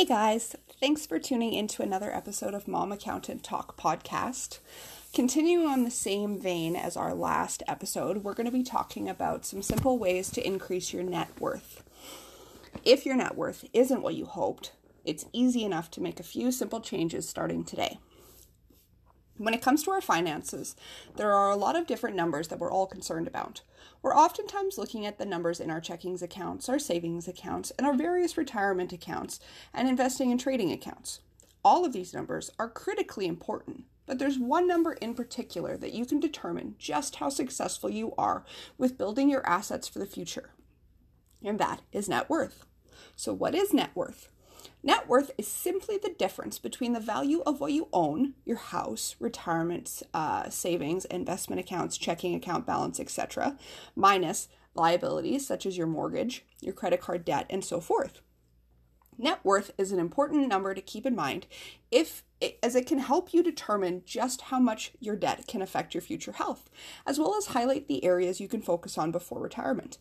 Hey guys, thanks for tuning in to another episode of Mom Accountant Talk podcast. Continuing on the same vein as our last episode, we're going to be talking about some simple ways to increase your net worth. If your net worth isn't what you hoped, it's easy enough to make a few simple changes starting today. When it comes to our finances, there are a lot of different numbers that we're all concerned about. We're oftentimes looking at the numbers in our checkings accounts, our savings accounts, and our various retirement accounts, and investing and trading accounts. All of these numbers are critically important, but there's one number in particular that you can determine just how successful you are with building your assets for the future, and that is net worth. So, what is net worth? Net worth is simply the difference between the value of what you own, your house, retirement uh, savings, investment accounts, checking account balance, etc., minus liabilities such as your mortgage, your credit card debt, and so forth. Net worth is an important number to keep in mind if as it can help you determine just how much your debt can affect your future health, as well as highlight the areas you can focus on before retirement.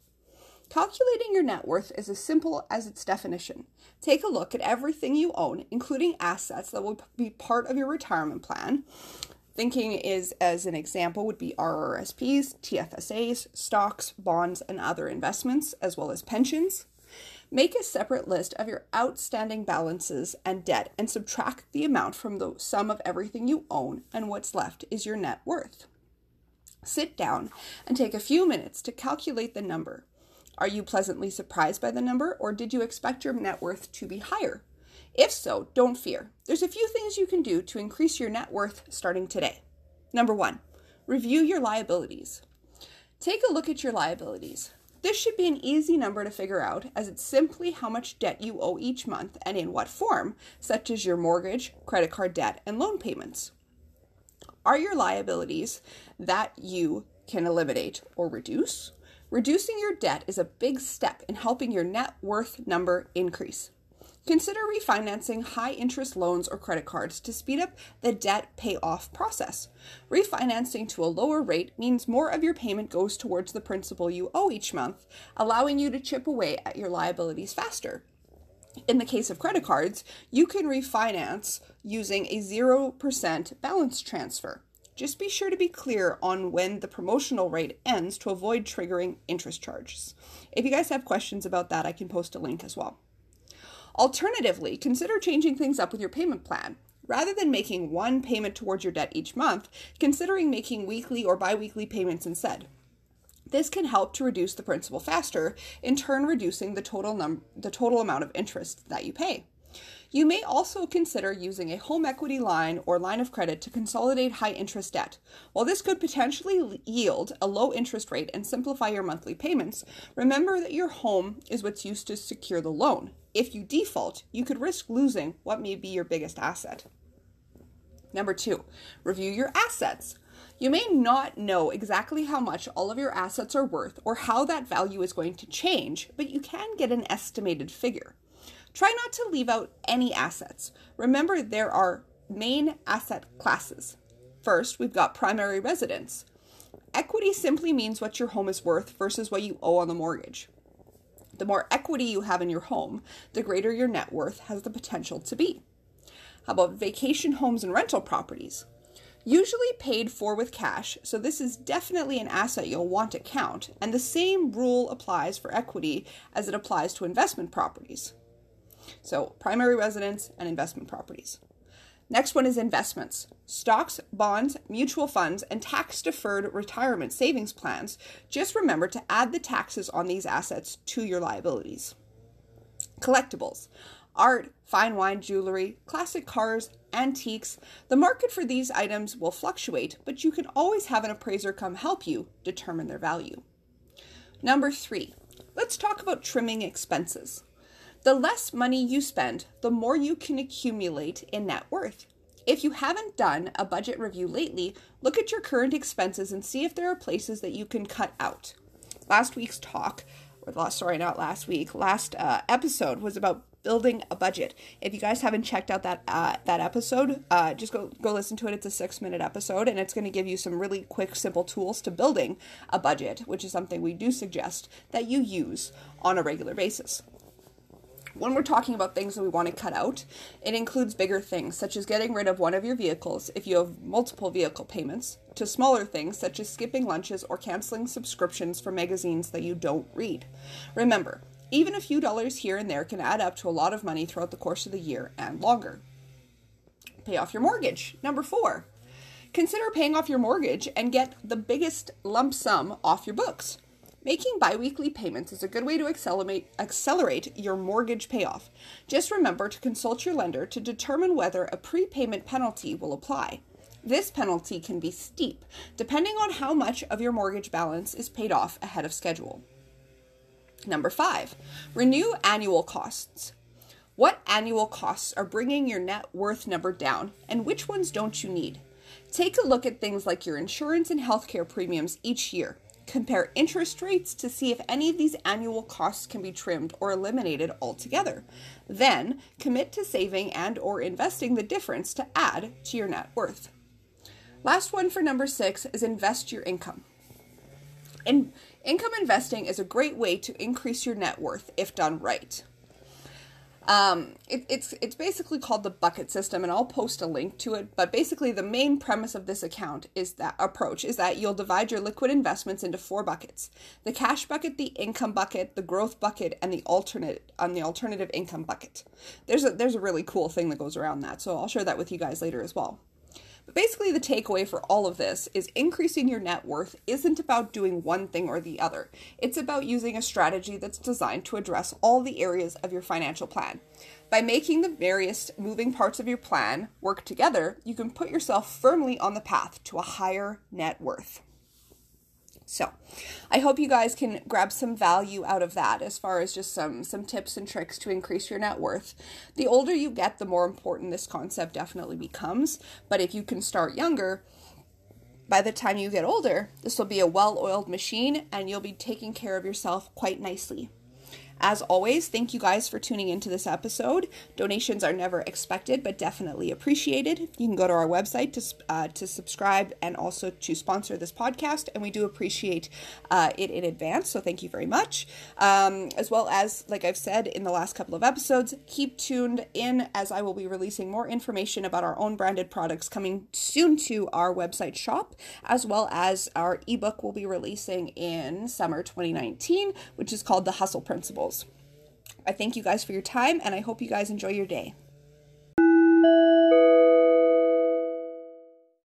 Calculating your net worth is as simple as its definition. Take a look at everything you own, including assets that will be part of your retirement plan. Thinking is, as an example, would be RRSPs, TFSAs, stocks, bonds, and other investments, as well as pensions. Make a separate list of your outstanding balances and debt and subtract the amount from the sum of everything you own, and what's left is your net worth. Sit down and take a few minutes to calculate the number. Are you pleasantly surprised by the number, or did you expect your net worth to be higher? If so, don't fear. There's a few things you can do to increase your net worth starting today. Number one, review your liabilities. Take a look at your liabilities. This should be an easy number to figure out as it's simply how much debt you owe each month and in what form, such as your mortgage, credit card debt, and loan payments. Are your liabilities that you can eliminate or reduce? Reducing your debt is a big step in helping your net worth number increase. Consider refinancing high interest loans or credit cards to speed up the debt payoff process. Refinancing to a lower rate means more of your payment goes towards the principal you owe each month, allowing you to chip away at your liabilities faster. In the case of credit cards, you can refinance using a 0% balance transfer. Just be sure to be clear on when the promotional rate ends to avoid triggering interest charges. If you guys have questions about that, I can post a link as well. Alternatively, consider changing things up with your payment plan. Rather than making one payment towards your debt each month, considering making weekly or bi weekly payments instead. This can help to reduce the principal faster, in turn reducing the total num- the total amount of interest that you pay. You may also consider using a home equity line or line of credit to consolidate high interest debt. While this could potentially yield a low interest rate and simplify your monthly payments, remember that your home is what's used to secure the loan. If you default, you could risk losing what may be your biggest asset. Number two, review your assets. You may not know exactly how much all of your assets are worth or how that value is going to change, but you can get an estimated figure. Try not to leave out any assets. Remember, there are main asset classes. First, we've got primary residence. Equity simply means what your home is worth versus what you owe on the mortgage. The more equity you have in your home, the greater your net worth has the potential to be. How about vacation homes and rental properties? Usually paid for with cash, so this is definitely an asset you'll want to count, and the same rule applies for equity as it applies to investment properties. So, primary residence and investment properties. Next one is investments stocks, bonds, mutual funds, and tax deferred retirement savings plans. Just remember to add the taxes on these assets to your liabilities. Collectibles art, fine wine, jewelry, classic cars, antiques. The market for these items will fluctuate, but you can always have an appraiser come help you determine their value. Number three, let's talk about trimming expenses. The less money you spend, the more you can accumulate in net worth. If you haven't done a budget review lately, look at your current expenses and see if there are places that you can cut out. Last week's talk, or last, sorry, not last week, last uh, episode was about building a budget. If you guys haven't checked out that uh, that episode, uh, just go go listen to it. It's a six minute episode, and it's going to give you some really quick, simple tools to building a budget, which is something we do suggest that you use on a regular basis. When we're talking about things that we want to cut out, it includes bigger things, such as getting rid of one of your vehicles if you have multiple vehicle payments, to smaller things, such as skipping lunches or canceling subscriptions for magazines that you don't read. Remember, even a few dollars here and there can add up to a lot of money throughout the course of the year and longer. Pay off your mortgage. Number four, consider paying off your mortgage and get the biggest lump sum off your books. Making biweekly payments is a good way to accelerate, accelerate your mortgage payoff. Just remember to consult your lender to determine whether a prepayment penalty will apply. This penalty can be steep, depending on how much of your mortgage balance is paid off ahead of schedule. Number five, renew annual costs. What annual costs are bringing your net worth number down, and which ones don't you need? Take a look at things like your insurance and healthcare premiums each year. Compare interest rates to see if any of these annual costs can be trimmed or eliminated altogether. Then, commit to saving and or investing the difference to add to your net worth. Last one for number 6 is invest your income. And income investing is a great way to increase your net worth if done right. Um, it, it's it's basically called the bucket system, and I'll post a link to it. But basically, the main premise of this account is that approach is that you'll divide your liquid investments into four buckets: the cash bucket, the income bucket, the growth bucket, and the alternate on the alternative income bucket. There's a there's a really cool thing that goes around that, so I'll share that with you guys later as well. But basically, the takeaway for all of this is increasing your net worth isn't about doing one thing or the other. It's about using a strategy that's designed to address all the areas of your financial plan. By making the various moving parts of your plan work together, you can put yourself firmly on the path to a higher net worth. So, I hope you guys can grab some value out of that as far as just some some tips and tricks to increase your net worth. The older you get, the more important this concept definitely becomes, but if you can start younger, by the time you get older, this will be a well-oiled machine and you'll be taking care of yourself quite nicely. As always, thank you guys for tuning into this episode. Donations are never expected, but definitely appreciated. You can go to our website to, uh, to subscribe and also to sponsor this podcast, and we do appreciate uh, it in advance. So thank you very much. Um, as well as, like I've said in the last couple of episodes, keep tuned in as I will be releasing more information about our own branded products coming soon to our website shop, as well as our ebook we'll be releasing in summer 2019, which is called The Hustle Principles goals. I thank you guys for your time and I hope you guys enjoy your day.